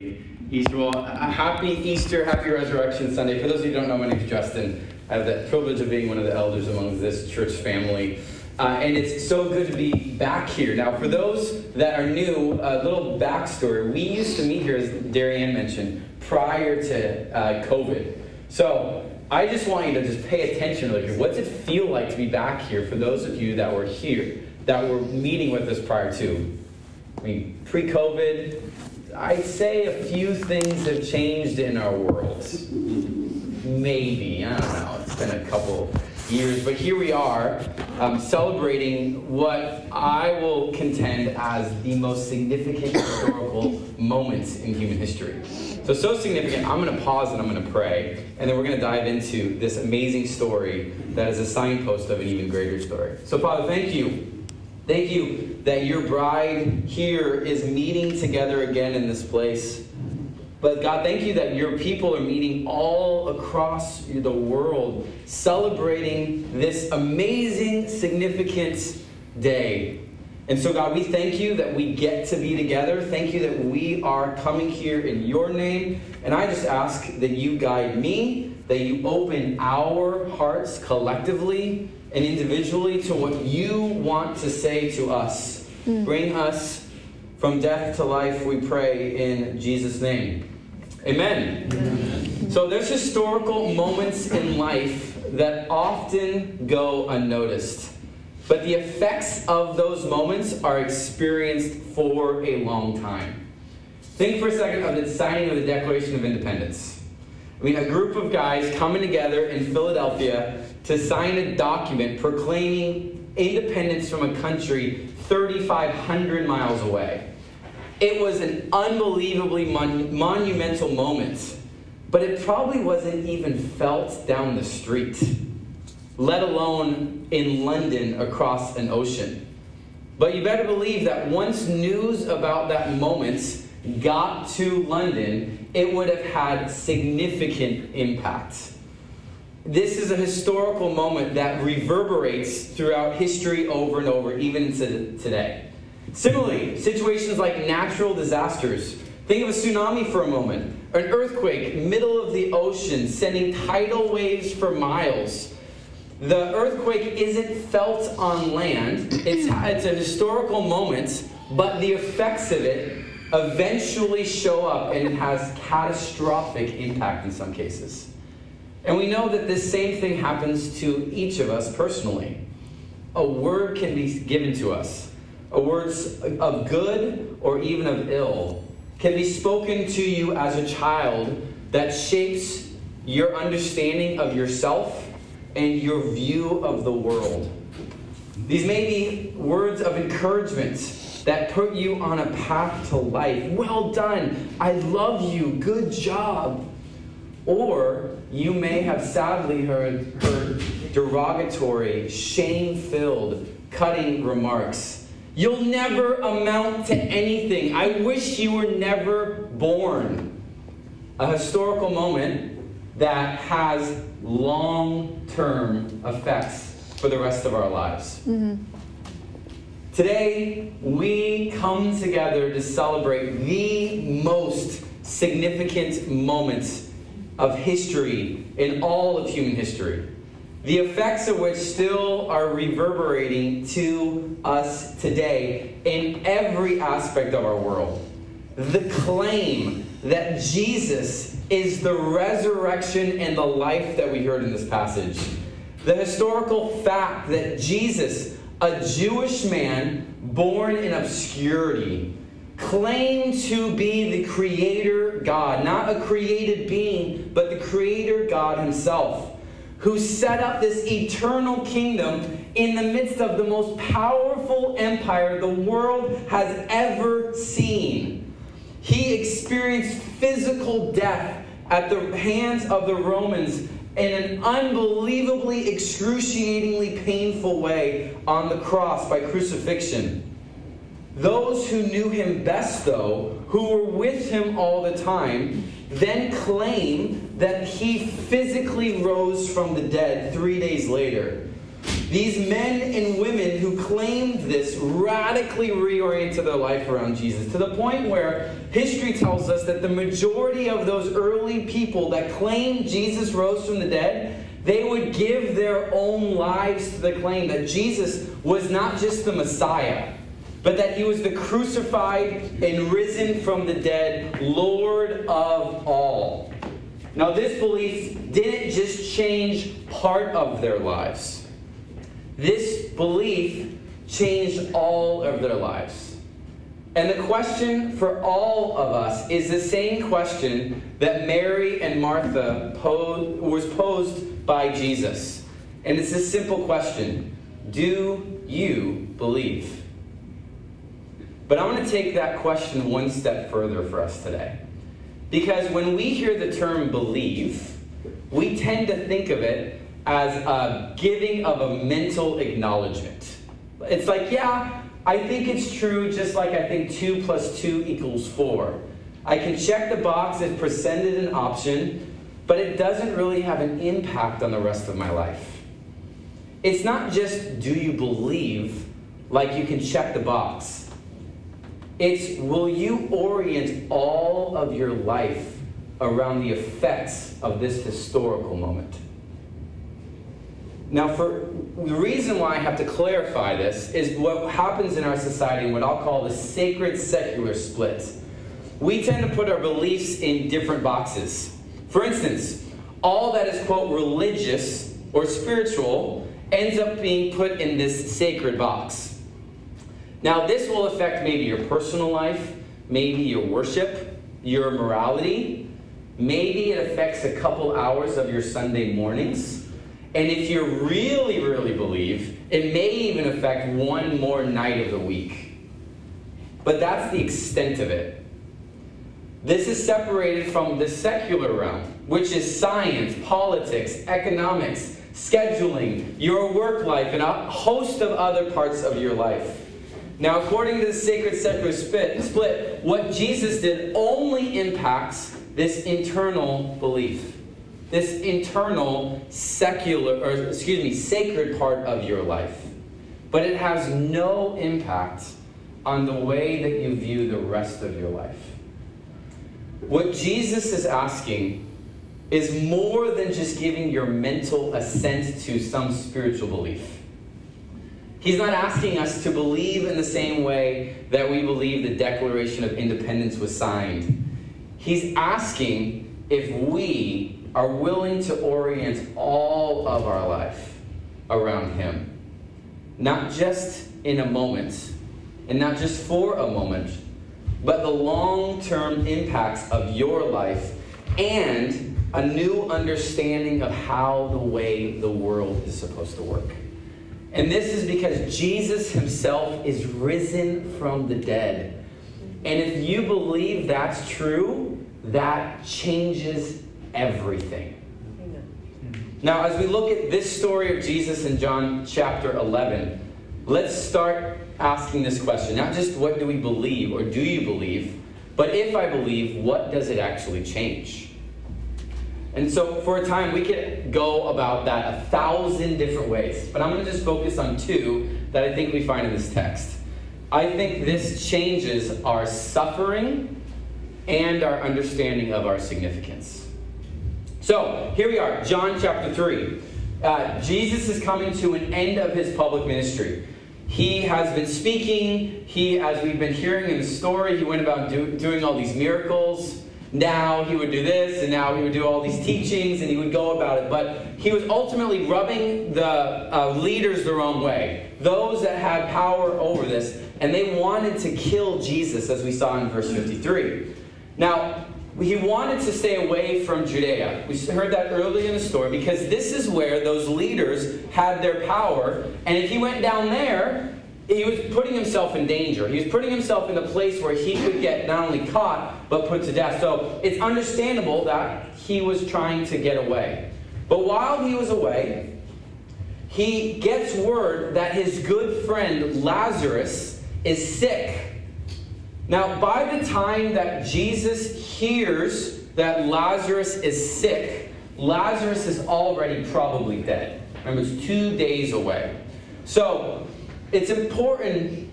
A happy Easter, happy Resurrection Sunday. For those of you who don't know, my name is Justin. I have the privilege of being one of the elders among this church family. Uh, and it's so good to be back here. Now, for those that are new, a little backstory. We used to meet here, as Darianne mentioned, prior to uh, COVID. So I just want you to just pay attention. Like, what does it feel like to be back here for those of you that were here, that were meeting with us prior to? I mean, pre COVID, I'd say a few things have changed in our world. Maybe, I don't know, it's been a couple years, but here we are um, celebrating what I will contend as the most significant historical moments in human history. So, so significant, I'm going to pause and I'm going to pray, and then we're going to dive into this amazing story that is a signpost of an even greater story. So, Father, thank you Thank you that your bride here is meeting together again in this place. But God, thank you that your people are meeting all across the world, celebrating this amazing, significant day. And so, God, we thank you that we get to be together. Thank you that we are coming here in your name. And I just ask that you guide me, that you open our hearts collectively and individually to what you want to say to us. Mm. Bring us from death to life, we pray in Jesus' name. Amen. Amen. So there's historical moments in life that often go unnoticed. But the effects of those moments are experienced for a long time. Think for a second of the signing of the Declaration of Independence. I mean, a group of guys coming together in Philadelphia to sign a document proclaiming independence from a country 3,500 miles away. It was an unbelievably mon- monumental moment, but it probably wasn't even felt down the street, let alone in London across an ocean. But you better believe that once news about that moment got to London, it would have had significant impact. This is a historical moment that reverberates throughout history over and over, even into today. Similarly, situations like natural disasters. Think of a tsunami for a moment, an earthquake, middle of the ocean, sending tidal waves for miles. The earthquake isn't felt on land, it's, it's a historical moment, but the effects of it eventually show up and it has catastrophic impact in some cases. And we know that this same thing happens to each of us personally. A word can be given to us, a word of good or even of ill can be spoken to you as a child that shapes your understanding of yourself and your view of the world. These may be words of encouragement that put you on a path to life. Well done. I love you. Good job. Or you may have sadly heard, heard derogatory, shame filled, cutting remarks. You'll never amount to anything. I wish you were never born. A historical moment that has long term effects for the rest of our lives. Mm-hmm. Today, we come together to celebrate the most significant moments of history in all of human history, the effects of which still are reverberating to us today in every aspect of our world. The claim that Jesus is the resurrection and the life that we heard in this passage. The historical fact that Jesus, a Jewish man born in obscurity, claim to be the creator God, not a created being, but the creator God himself, who set up this eternal kingdom in the midst of the most powerful empire the world has ever seen. He experienced physical death at the hands of the Romans in an unbelievably, excruciatingly painful way on the cross by crucifixion. Those who knew him best, though, who were with him all the time, then claim that he physically rose from the dead three days later. These men and women who claimed this radically reoriented their life around Jesus to the point where history tells us that the majority of those early people that claimed Jesus rose from the dead, they would give their own lives to the claim that Jesus was not just the Messiah, but that he was the crucified and risen from the dead Lord of all. Now, this belief didn't just change part of their lives this belief changed all of their lives. And the question for all of us is the same question that Mary and Martha posed, was posed by Jesus. And it's a simple question Do you believe? But I want to take that question one step further for us today. Because when we hear the term believe, we tend to think of it as a giving of a mental acknowledgement. It's like, yeah, I think it's true, just like I think 2 plus 2 equals 4. I can check the box if presented an option, but it doesn't really have an impact on the rest of my life. It's not just do you believe, like you can check the box. It's will you orient all of your life around the effects of this historical moment? Now, for the reason why I have to clarify this is what happens in our society in what I'll call the sacred secular split. We tend to put our beliefs in different boxes. For instance, all that is, quote, religious or spiritual ends up being put in this sacred box. Now, this will affect maybe your personal life, maybe your worship, your morality. Maybe it affects a couple hours of your Sunday mornings. And if you really, really believe, it may even affect one more night of the week. But that's the extent of it. This is separated from the secular realm, which is science, politics, economics, scheduling, your work life, and a host of other parts of your life. Now, according to the sacred secular split, what Jesus did only impacts this internal belief this internal secular, or excuse me, sacred part of your life. But it has no impact on the way that you view the rest of your life. What Jesus is asking is more than just giving your mental assent to some spiritual belief. He's not asking us to believe in the same way that we believe the Declaration of Independence was signed. He's asking if we are willing to orient all of our life around Him. Not just in a moment, and not just for a moment, but the long term impacts of your life and a new understanding of how the way the world is supposed to work. And this is because Jesus himself is risen from the dead. And if you believe that's true, that changes everything. Now, as we look at this story of Jesus in John chapter 11, let's start asking this question. Not just what do we believe or do you believe, but if I believe, what does it actually change? And so, for a time, we could go about that a thousand different ways, but I'm going to just focus on two that I think we find in this text. I think this changes our suffering and our understanding of our significance. So here we are, John chapter 3. Uh, Jesus is coming to an end of his public ministry. He has been speaking. He, as we've been hearing in the story, he went about do, doing all these miracles. Now he would do this, and now he would do all these teachings, and he would go about it. But he was ultimately rubbing the uh, leaders the wrong way, those that had power over this, and they wanted to kill Jesus, as we saw in verse 53. Now, he wanted to stay away from Judea. We heard that early in the story because this is where those leaders had their power. And if he went down there, he was putting himself in danger. He was putting himself in a place where he could get not only caught, but put to death. So it's understandable that he was trying to get away. But while he was away, he gets word that his good friend Lazarus is sick. Now, by the time that Jesus hears that Lazarus is sick, Lazarus is already probably dead. Remember, it's two days away. So it's important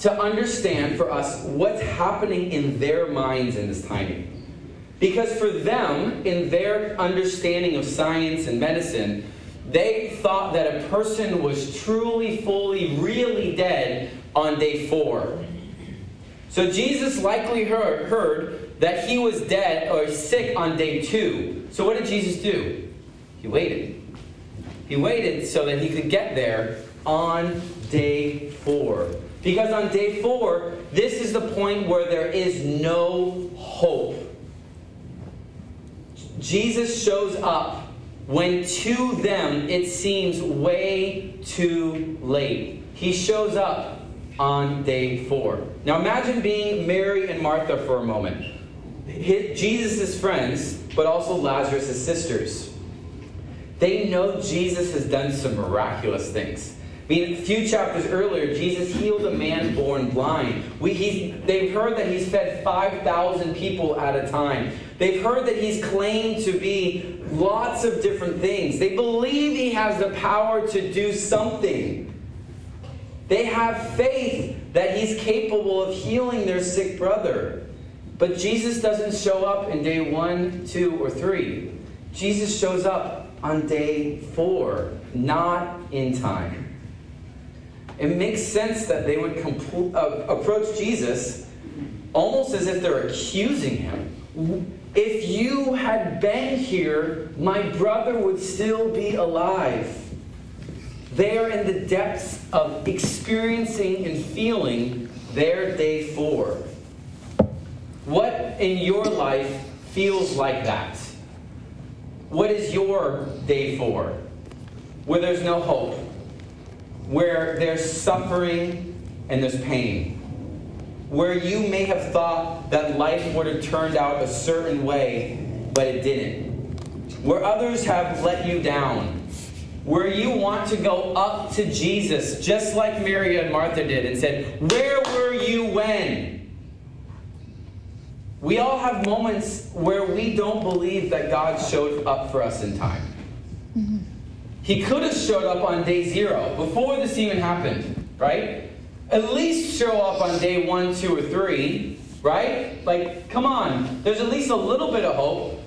to understand for us what's happening in their minds in this timing. Because for them, in their understanding of science and medicine, they thought that a person was truly, fully, really dead on day four. So Jesus likely heard, heard that he was dead or sick on day two. So what did Jesus do? He waited. He waited so that he could get there on day four. Because on day four, this is the point where there is no hope. Jesus shows up when to them it seems way too late. He shows up on day four. Now imagine being Mary and Martha for a moment. Jesus' friends, but also Lazarus' sisters. They know Jesus has done some miraculous things. I mean, a few chapters earlier, Jesus healed a man born blind. We, they've heard that he's fed 5,000 people at a time. They've heard that he's claimed to be lots of different things. They believe he has the power to do something. They have faith that he's capable of healing their sick brother. But Jesus doesn't show up in day one, two, or three. Jesus shows up on day four, not in time. It makes sense that they would compl- uh, approach Jesus almost as if they're accusing him. If you had been here, my brother would still be alive. They are in the depths of experiencing and feeling their day four. What in your life feels like that? What is your day four? Where there's no hope, where there's suffering and there's pain, where you may have thought that life would have turned out a certain way, but it didn't, where others have let you down, where you want to go up to Jesus, just like Mary and Martha did, and said, Where were you when? We all have moments where we don't believe that God showed up for us in time. He could have showed up on day zero, before this even happened, right? At least show up on day one, two, or three, right? Like, come on. There's at least a little bit of hope.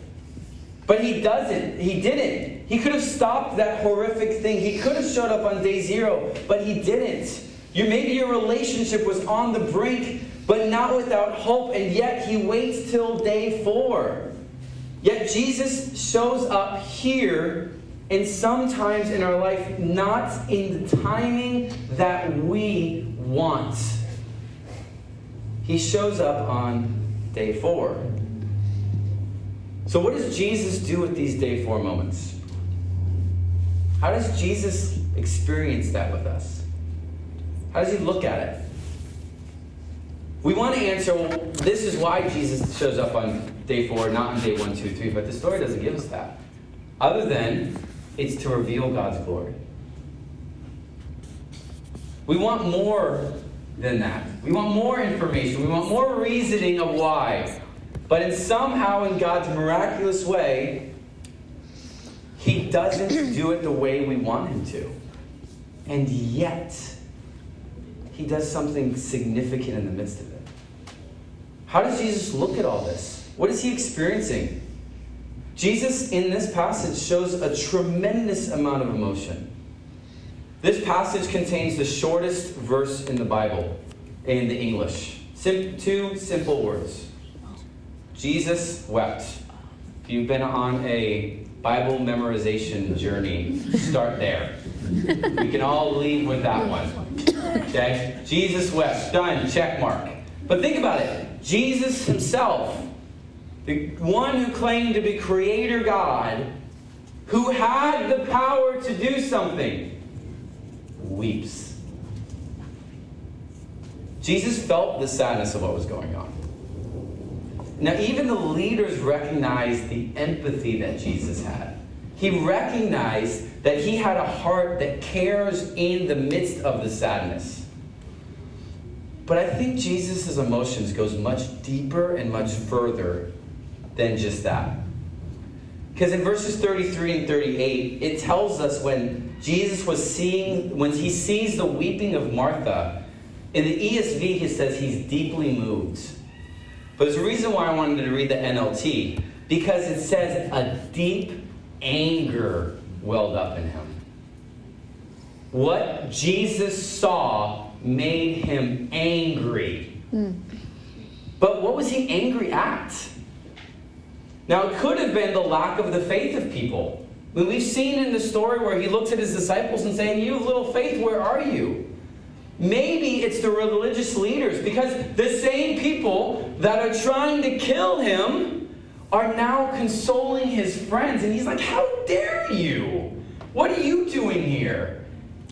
But he doesn't. He didn't. He could have stopped that horrific thing. He could have showed up on day zero, but he didn't. You, maybe your relationship was on the brink, but not without hope, and yet he waits till day four. Yet Jesus shows up here and sometimes in our life, not in the timing that we want. He shows up on day four. So, what does Jesus do with these day four moments? How does Jesus experience that with us? How does he look at it? We want to answer, well, this is why Jesus shows up on day four, not on day one, two, three, but the story doesn't give us that. Other than it's to reveal God's glory. We want more than that. We want more information. We want more reasoning of why. But in somehow, in God's miraculous way, He doesn't do it the way we want Him to. And yet, He does something significant in the midst of it. How does Jesus look at all this? What is He experiencing? Jesus, in this passage, shows a tremendous amount of emotion. This passage contains the shortest verse in the Bible in the English. Sim- two simple words Jesus wept. If you've been on a Bible memorization journey, start there. We can all leave with that one. Okay? Jesus wept. Done. Check mark. But think about it. Jesus himself the one who claimed to be creator God, who had the power to do something, weeps. Jesus felt the sadness of what was going on. Now, even the leaders recognized the empathy that Jesus had. He recognized that he had a heart that cares in the midst of the sadness. But I think Jesus' emotions goes much deeper and much further than just that. Because in verses 33 and 38, it tells us when Jesus was seeing, when he sees the weeping of Martha, in the ESV, he says he's deeply moved. But there's a reason why I wanted to read the NLT, because it says a deep anger welled up in him. What Jesus saw made him angry. Mm. But what was he angry at? Now, it could have been the lack of the faith of people. We've seen in the story where he looks at his disciples and saying, You have little faith, where are you? Maybe it's the religious leaders because the same people that are trying to kill him are now consoling his friends. And he's like, How dare you? What are you doing here?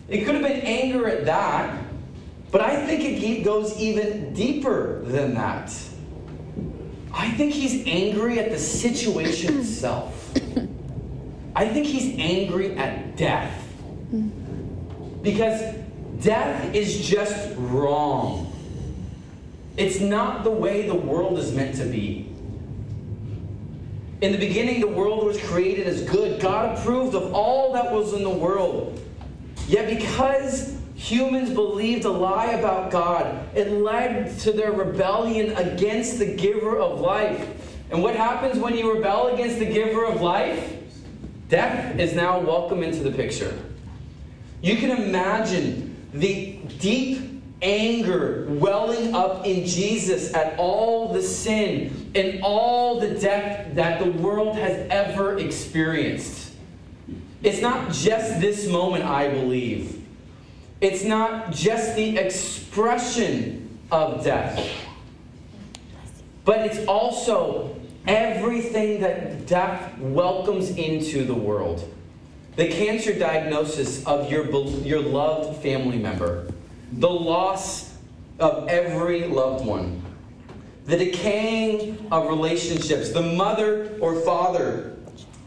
It could have been anger at that, but I think it goes even deeper than that. I think he's angry at the situation itself. I think he's angry at death. Because death is just wrong. It's not the way the world is meant to be. In the beginning, the world was created as good. God approved of all that was in the world. Yet, because humans believed a lie about God. It led to their rebellion against the giver of life. And what happens when you rebel against the giver of life? Death is now welcome into the picture. You can imagine the deep anger welling up in Jesus at all the sin and all the death that the world has ever experienced. It's not just this moment, I believe. It's not just the expression of death, but it's also everything that death welcomes into the world. The cancer diagnosis of your, your loved family member, the loss of every loved one, the decaying of relationships, the mother or father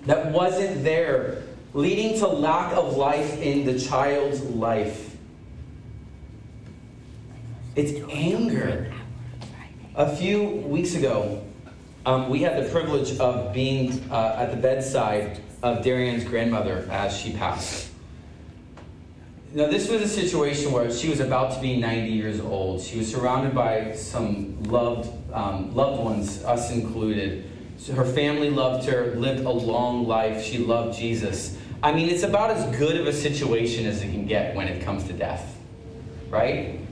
that wasn't there, leading to lack of life in the child's life. It's anger. A few weeks ago, um, we had the privilege of being uh, at the bedside of Darian's grandmother as she passed. Now, this was a situation where she was about to be 90 years old. She was surrounded by some loved, um, loved ones, us included. So her family loved her, lived a long life. She loved Jesus. I mean, it's about as good of a situation as it can get when it comes to death, right?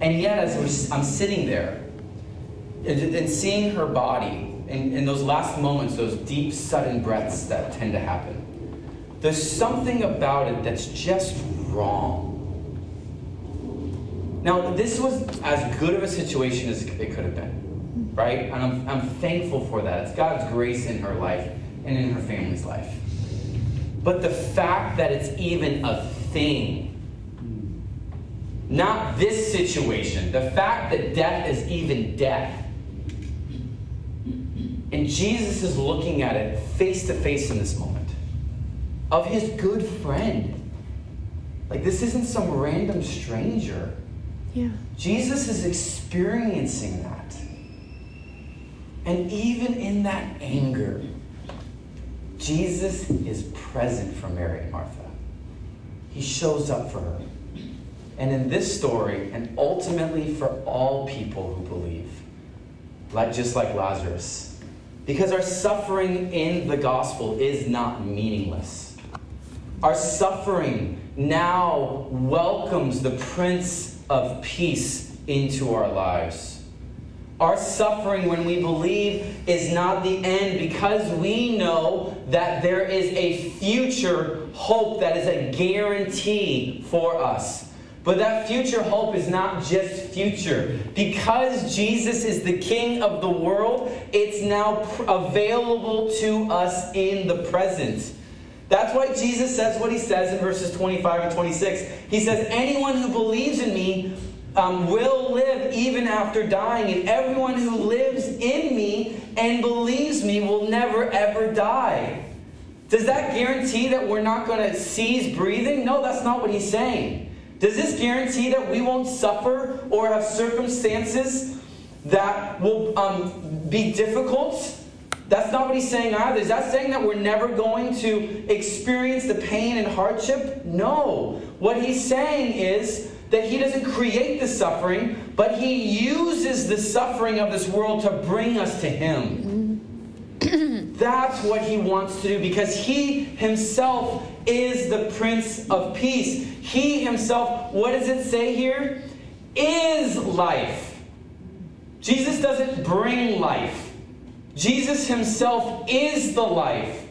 And yet, as I'm sitting there and, seeing her body, in, in those last moments, those deep, sudden breaths that tend to happen, there's something about it that's just wrong. Now, this was as good of a situation as it could have been, right? And I'm, I'm thankful for that. It's God's grace in her life and in her family's life. But the fact that it's even a thing not this situation. The fact that death is even death. And Jesus is looking at it face to face in this moment of his good friend. Like, this isn't some random stranger. Yeah. Jesus is experiencing that. And even in that anger, Jesus is present for Mary and Martha. He shows up for her and in this story, and ultimately for all people who believe, like just like Lazarus. Because our suffering in the gospel is not meaningless. Our suffering now welcomes the Prince of Peace into our lives. Our suffering, when we believe, is not the end because we know that there is a future hope that is a guarantee for us. But that future hope is not just future. Because Jesus is the King of the world, it's now available to us in the present. That's why Jesus says what he says in verses 25 and 26. He says, Anyone who believes in me um, will live even after dying, and everyone who lives in me and believes me will never ever die. Does that guarantee that we're not going to cease breathing? No, that's not what he's saying. Does this guarantee that we won't suffer or have circumstances that will um, be difficult? That's not what he's saying either. Is that saying that we're never going to experience the pain and hardship? No. What he's saying is that he doesn't create the suffering, but he uses the suffering of this world to bring us to him. That's what he wants to do because he himself is the Prince of Peace. He himself, what does it say here? Is life. Jesus doesn't bring life, Jesus himself is the life.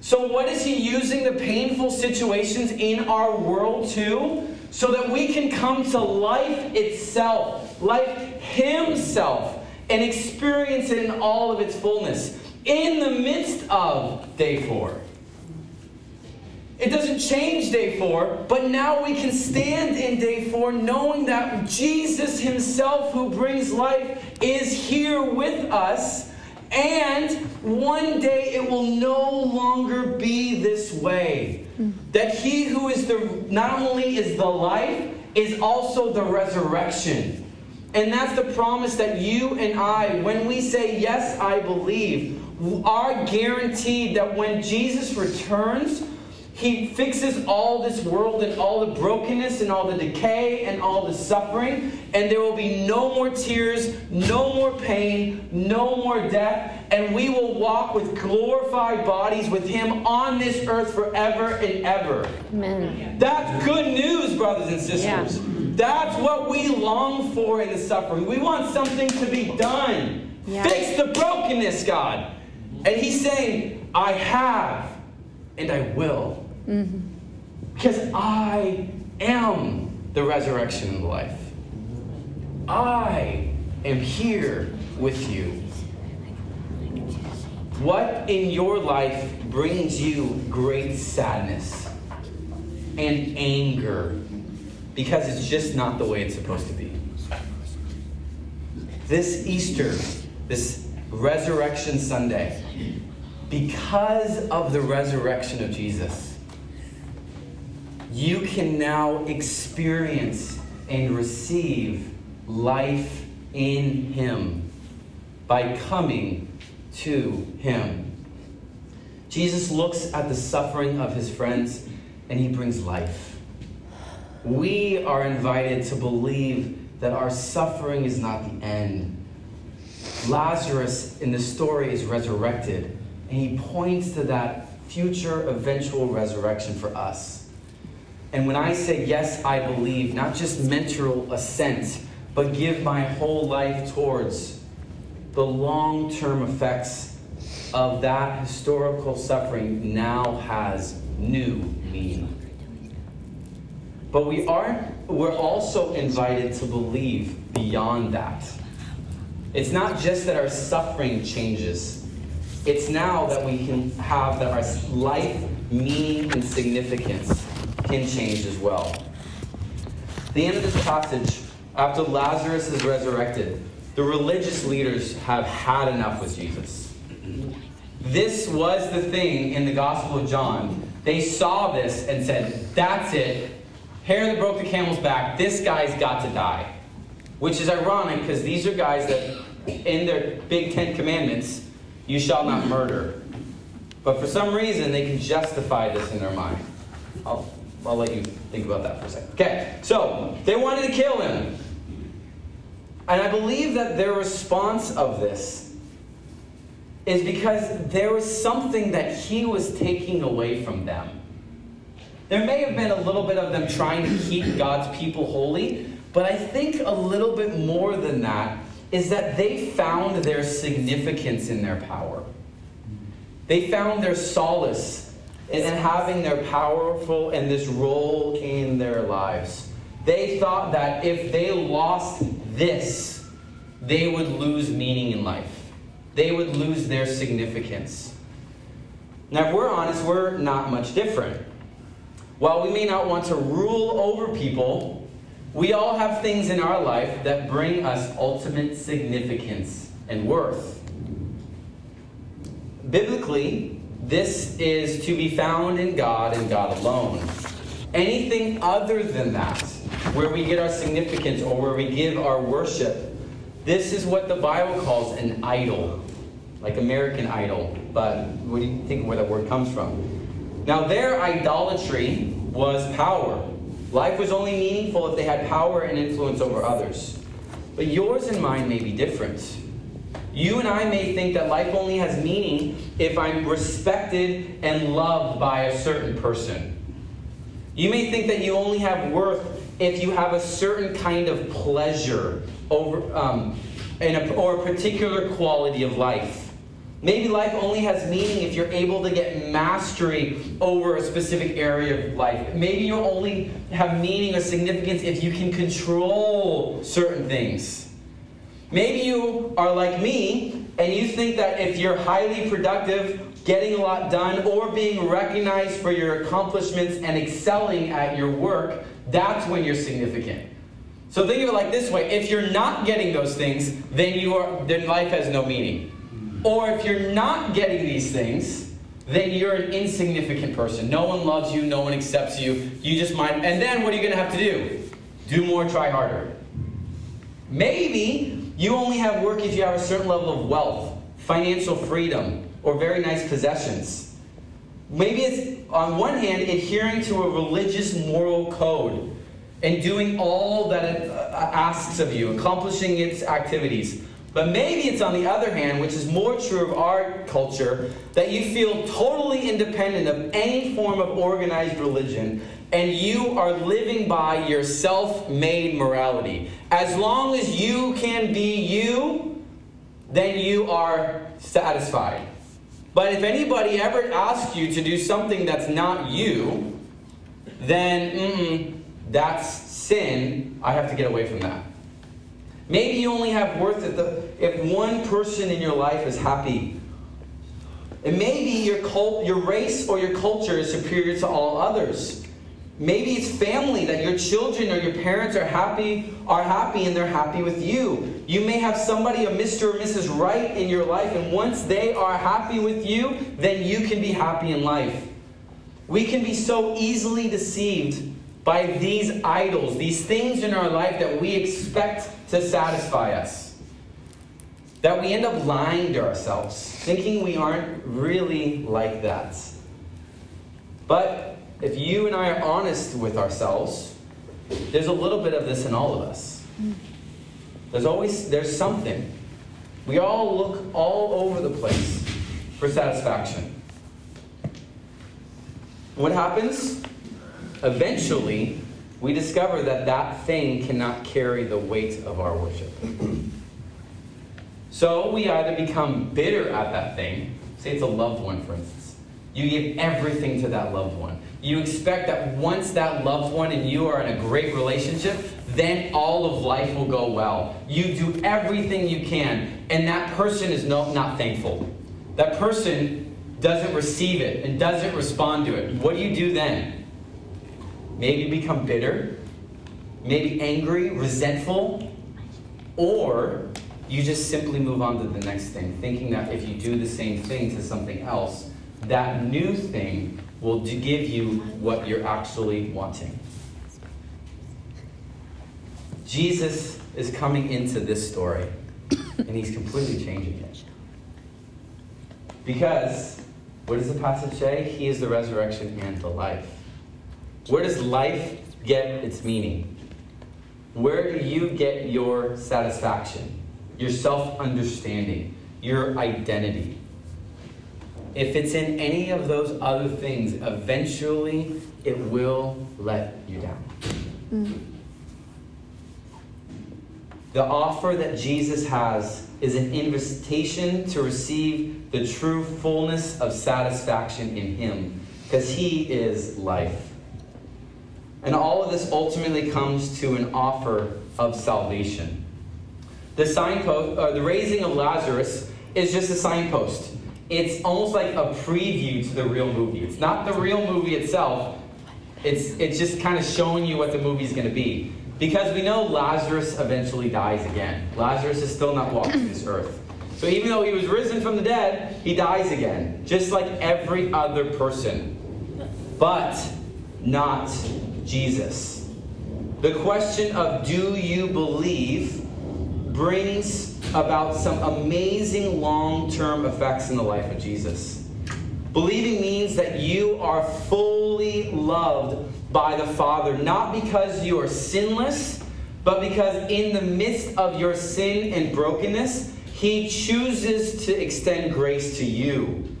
So, what is he using the painful situations in our world to? So that we can come to life itself, life himself, and experience it in all of its fullness in the midst of day four. It doesn't change day four, but now we can stand in day four knowing that Jesus Himself, who brings life, is here with us. And one day it will no longer be this way. That He who is the, not only is the life, is also the resurrection. And that's the promise that you and I, when we say, Yes, I believe, are guaranteed that when Jesus returns, he fixes all this world and all the brokenness and all the decay and all the suffering, and there will be no more tears, no more pain, no more death, and we will walk with glorified bodies with Him on this earth forever and ever. Amen. That's good news, brothers and sisters. Yeah. That's what we long for in the suffering. We want something to be done. Yeah. Fix the brokenness, God. And he's saying, I have and I will. Mm-hmm. Because I am the resurrection and the life. I am here with you. What in your life brings you great sadness and anger because it's just not the way it's supposed to be? This Easter, this Resurrection Sunday, because of the resurrection of Jesus, you can now experience and receive life in Him by coming to Him. Jesus looks at the suffering of His friends and He brings life. We are invited to believe that our suffering is not the end Lazarus in the story is resurrected, and he points to that future eventual resurrection for us. And when I say, yes, I believe, not just mental assent, but give my whole life towards the long term effects of that historical suffering now has new meaning. But we are we're also invited to believe beyond that. It's not just that our suffering changes, it's now that we can have that our life, meaning, and significance can change as well. The end of this passage, after Lazarus is resurrected, the religious leaders have had enough with Jesus. This was the thing in the Gospel of John. They saw this and said, That's it. Hair that broke the camel's back. This guy's got to die. Which is ironic because these are guys that, in their big Ten Commandments, you shall not murder. But for some reason, they can justify this in their mind. I'll, I'll let you think about that for a second. Okay, so they wanted to kill him. And I believe that their response of this is because there was something that he was taking away from them. There may have been a little bit of them trying to keep God's people holy, but I think a little bit more than that is that they found their significance in their power. They found their solace in having their powerful and this role in their lives. They thought that if they lost this, they would lose meaning in life. They would lose their significance. Now, if we're honest, we're not much different. While we may not want to rule over people, we all have things in our life that bring us ultimate significance and worth. Biblically, this is to be found in God and God alone. Anything other than that, where we get our significance or where we give our worship, this is what the Bible calls an idol. like American Idol, but what do you think where that word comes from? Now, their idolatry was power. Life was only meaningful if they had power and influence over others. But yours and mine may be different. You and I may think that life only has meaning if I'm respected and loved by a certain person. You may think that you only have worth if you have a certain kind of pleasure over, um, a, or a particular quality of life. Maybe life only has meaning if you're able to get mastery over a specific area of life. Maybe you only have meaning or significance if you can control certain things. Maybe you are like me and you think that if you're highly productive, getting a lot done, or being recognized for your accomplishments and excelling at your work, that's when you're significant. So think of it like this way: if you're not getting those things, then you are then life has no meaning. Or if you're not getting these things, then you're an insignificant person. No one loves you, no one accepts you. You just might, and then what are you going to have to do? Do more, try harder. Maybe you only have work if you have a certain level of wealth, financial freedom, or very nice possessions. Maybe it's, on one hand, adhering to a religious moral code and doing all that it uh, asks of you, accomplishing its activities. But maybe it's on the other hand, which is more true of our culture, that you feel totally independent of any form of organized religion and you are living by your self made morality. As long as you can be you, then you are satisfied. But if anybody ever asks you to do something that's not you, then that's sin. I have to get away from that. Maybe you only have worth if, the, if one person in your life is happy. And maybe your, cult, your race or your culture is superior to all others. Maybe it's family that your children or your parents are happy, are happy and they're happy with you. You may have somebody, a Mr. or Mrs. Right in your life, and once they are happy with you, then you can be happy in life. We can be so easily deceived by these idols, these things in our life that we expect to satisfy us. That we end up lying to ourselves, thinking we aren't really like that. But if you and I are honest with ourselves, there's a little bit of this in all of us. There's always there's something. We all look all over the place for satisfaction. What happens? Eventually, we discover that that thing cannot carry the weight of our worship. So we either become bitter at that thing, say it's a loved one, for instance. You give everything to that loved one. You expect that once that loved one and you are in a great relationship, then all of life will go well. You do everything you can, and that person is no, not thankful. That person doesn't receive it and doesn't respond to it. What do you do then? Maybe become bitter, maybe angry, resentful, or you just simply move on to the next thing, thinking that if you do the same thing to something else, that new thing will give you what you're actually wanting. Jesus is coming into this story, and he's completely changing it. Because, what does the passage say? He is the resurrection and the life. Where does life get its meaning? Where do you get your satisfaction, your self understanding, your identity? If it's in any of those other things, eventually it will let you down. Mm. The offer that Jesus has is an invitation to receive the true fullness of satisfaction in Him, because He is life. And all of this ultimately comes to an offer of salvation. The signpost, uh, the raising of Lazarus, is just a signpost it's almost like a preview to the real movie. It's not the real movie itself. It's it's just kind of showing you what the movie's going to be. Because we know Lazarus eventually dies again. Lazarus is still not walking this earth. So even though he was risen from the dead, he dies again, just like every other person. But not Jesus. The question of do you believe brings about some amazing long term effects in the life of Jesus. Believing means that you are fully loved by the Father, not because you are sinless, but because in the midst of your sin and brokenness, He chooses to extend grace to you.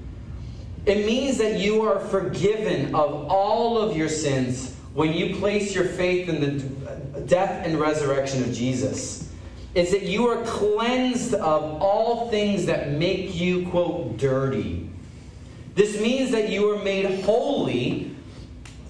It means that you are forgiven of all of your sins when you place your faith in the death and resurrection of Jesus. It's that you are cleansed of all things that make you, quote, dirty. This means that you are made holy,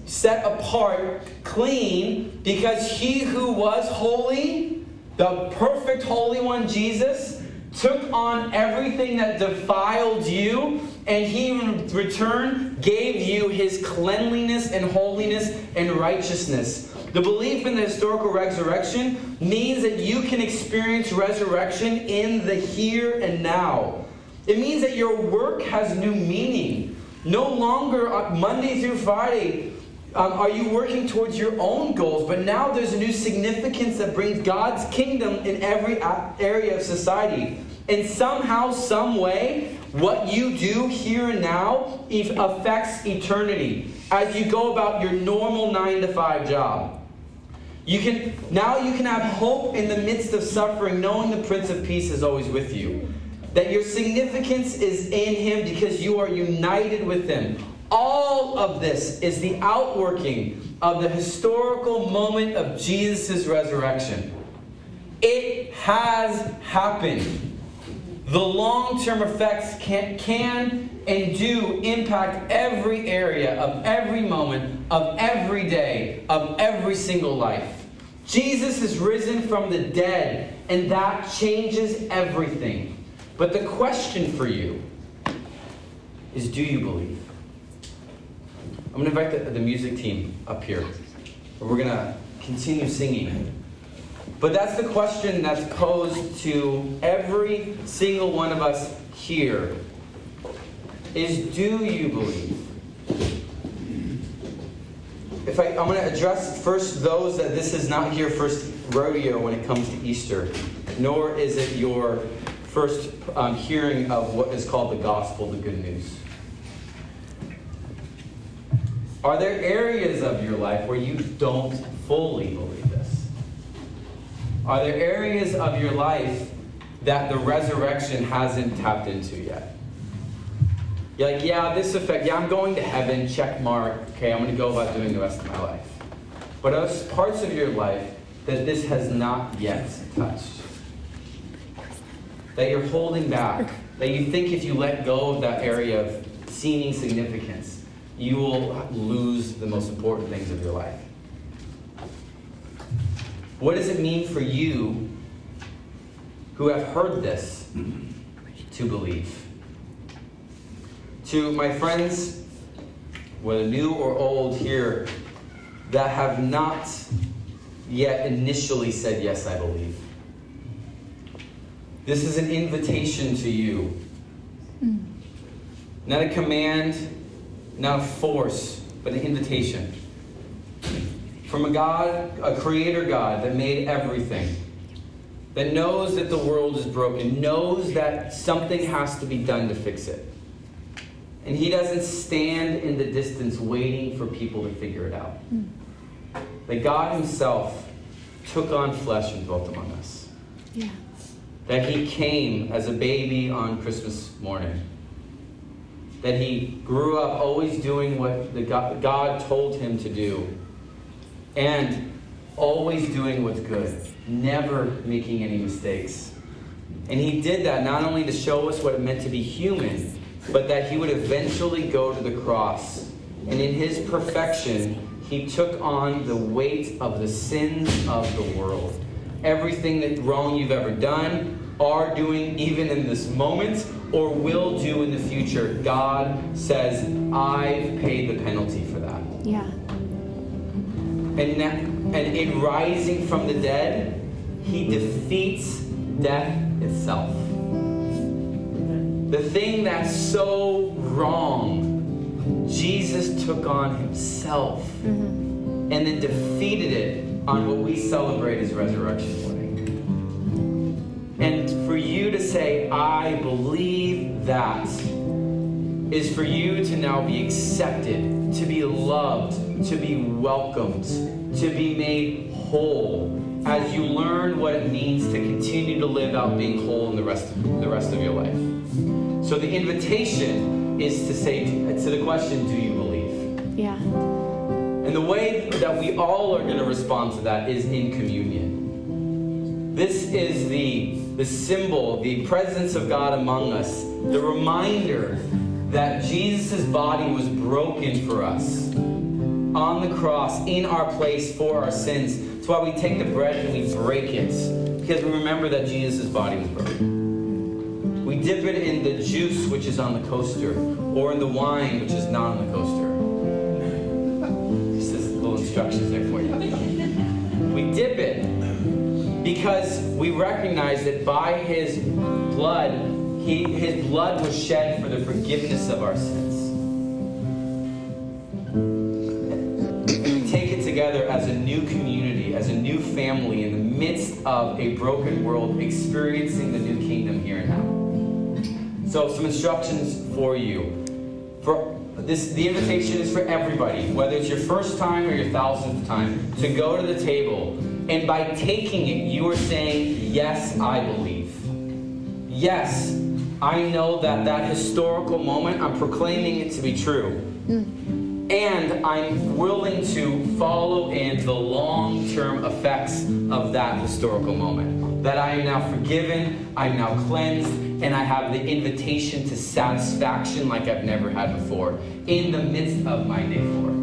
set apart, clean, because he who was holy, the perfect Holy One, Jesus, took on everything that defiled you, and he in return gave you his cleanliness and holiness and righteousness. The belief in the historical resurrection means that you can experience resurrection in the here and now. It means that your work has new meaning. No longer Monday through Friday um, are you working towards your own goals, but now there's a new significance that brings God's kingdom in every area of society. And somehow, some way, what you do here and now affects eternity as you go about your normal nine to five job. You can now you can have hope in the midst of suffering, knowing the Prince of Peace is always with you. That your significance is in him because you are united with him. All of this is the outworking of the historical moment of Jesus' resurrection. It has happened. The long term effects can, can and do impact every area of every moment of every day of every single life. Jesus is risen from the dead, and that changes everything. But the question for you is do you believe? I'm going to invite the, the music team up here. We're going to continue singing. But that's the question that's posed to every single one of us here is do you believe? If I, I'm going to address first those that this is not your first rodeo when it comes to Easter, nor is it your first um, hearing of what is called the gospel, the good news. Are there areas of your life where you don't fully believe this? Are there areas of your life that the resurrection hasn't tapped into yet? You're like, yeah, this effect, yeah, I'm going to heaven, check mark. Okay, I'm going to go about doing the rest of my life. But those parts of your life that this has not yet touched, that you're holding back, that you think if you let go of that area of seeming significance, you will lose the most important things of your life. What does it mean for you who have heard this to believe? To my friends, whether new or old here, that have not yet initially said, Yes, I believe. This is an invitation to you. Mm. Not a command, not a force, but an invitation. From a God, a creator God that made everything, that knows that the world is broken, knows that something has to be done to fix it. And he doesn't stand in the distance waiting for people to figure it out. Mm. That God himself took on flesh and dwelt among us. Yeah. That he came as a baby on Christmas morning. That he grew up always doing what the God, God told him to do. And always doing what's good, never making any mistakes. And he did that not only to show us what it meant to be human, but that he would eventually go to the cross. And in his perfection, he took on the weight of the sins of the world. Everything that wrong you've ever done, are doing even in this moment, or will do in the future, God says, I've paid the penalty for that. Yeah. And, that, and in rising from the dead, he defeats death itself. The thing that's so wrong, Jesus took on himself mm-hmm. and then defeated it on what we celebrate as resurrection morning. And for you to say, I believe that, is for you to now be accepted, to be loved, to be welcomed, to be made whole as you learn what it means to continue to live out being whole in the rest of, the rest of your life. So the invitation is to say to the question, do you believe? Yeah. And the way that we all are going to respond to that is in communion. This is the, the symbol, the presence of God among us, the reminder that Jesus' body was broken for us on the cross in our place for our sins. That's why we take the bread and we break it, because we remember that Jesus' body was broken. We dip it in the juice, which is on the coaster, or in the wine, which is not on the coaster. Is little instructions there for you. We dip it because we recognize that by his blood, he, his blood was shed for the forgiveness of our sins. We take it together as a new community, as a new family in the midst of a broken world, experiencing the new kingdom here and now. So, some instructions for you. For this, the invitation is for everybody, whether it's your first time or your thousandth time, to go to the table. And by taking it, you are saying, Yes, I believe. Yes, I know that that historical moment, I'm proclaiming it to be true. And I'm willing to follow in the long term effects of that historical moment. That I am now forgiven, I'm now cleansed, and I have the invitation to satisfaction like I've never had before in the midst of my day four.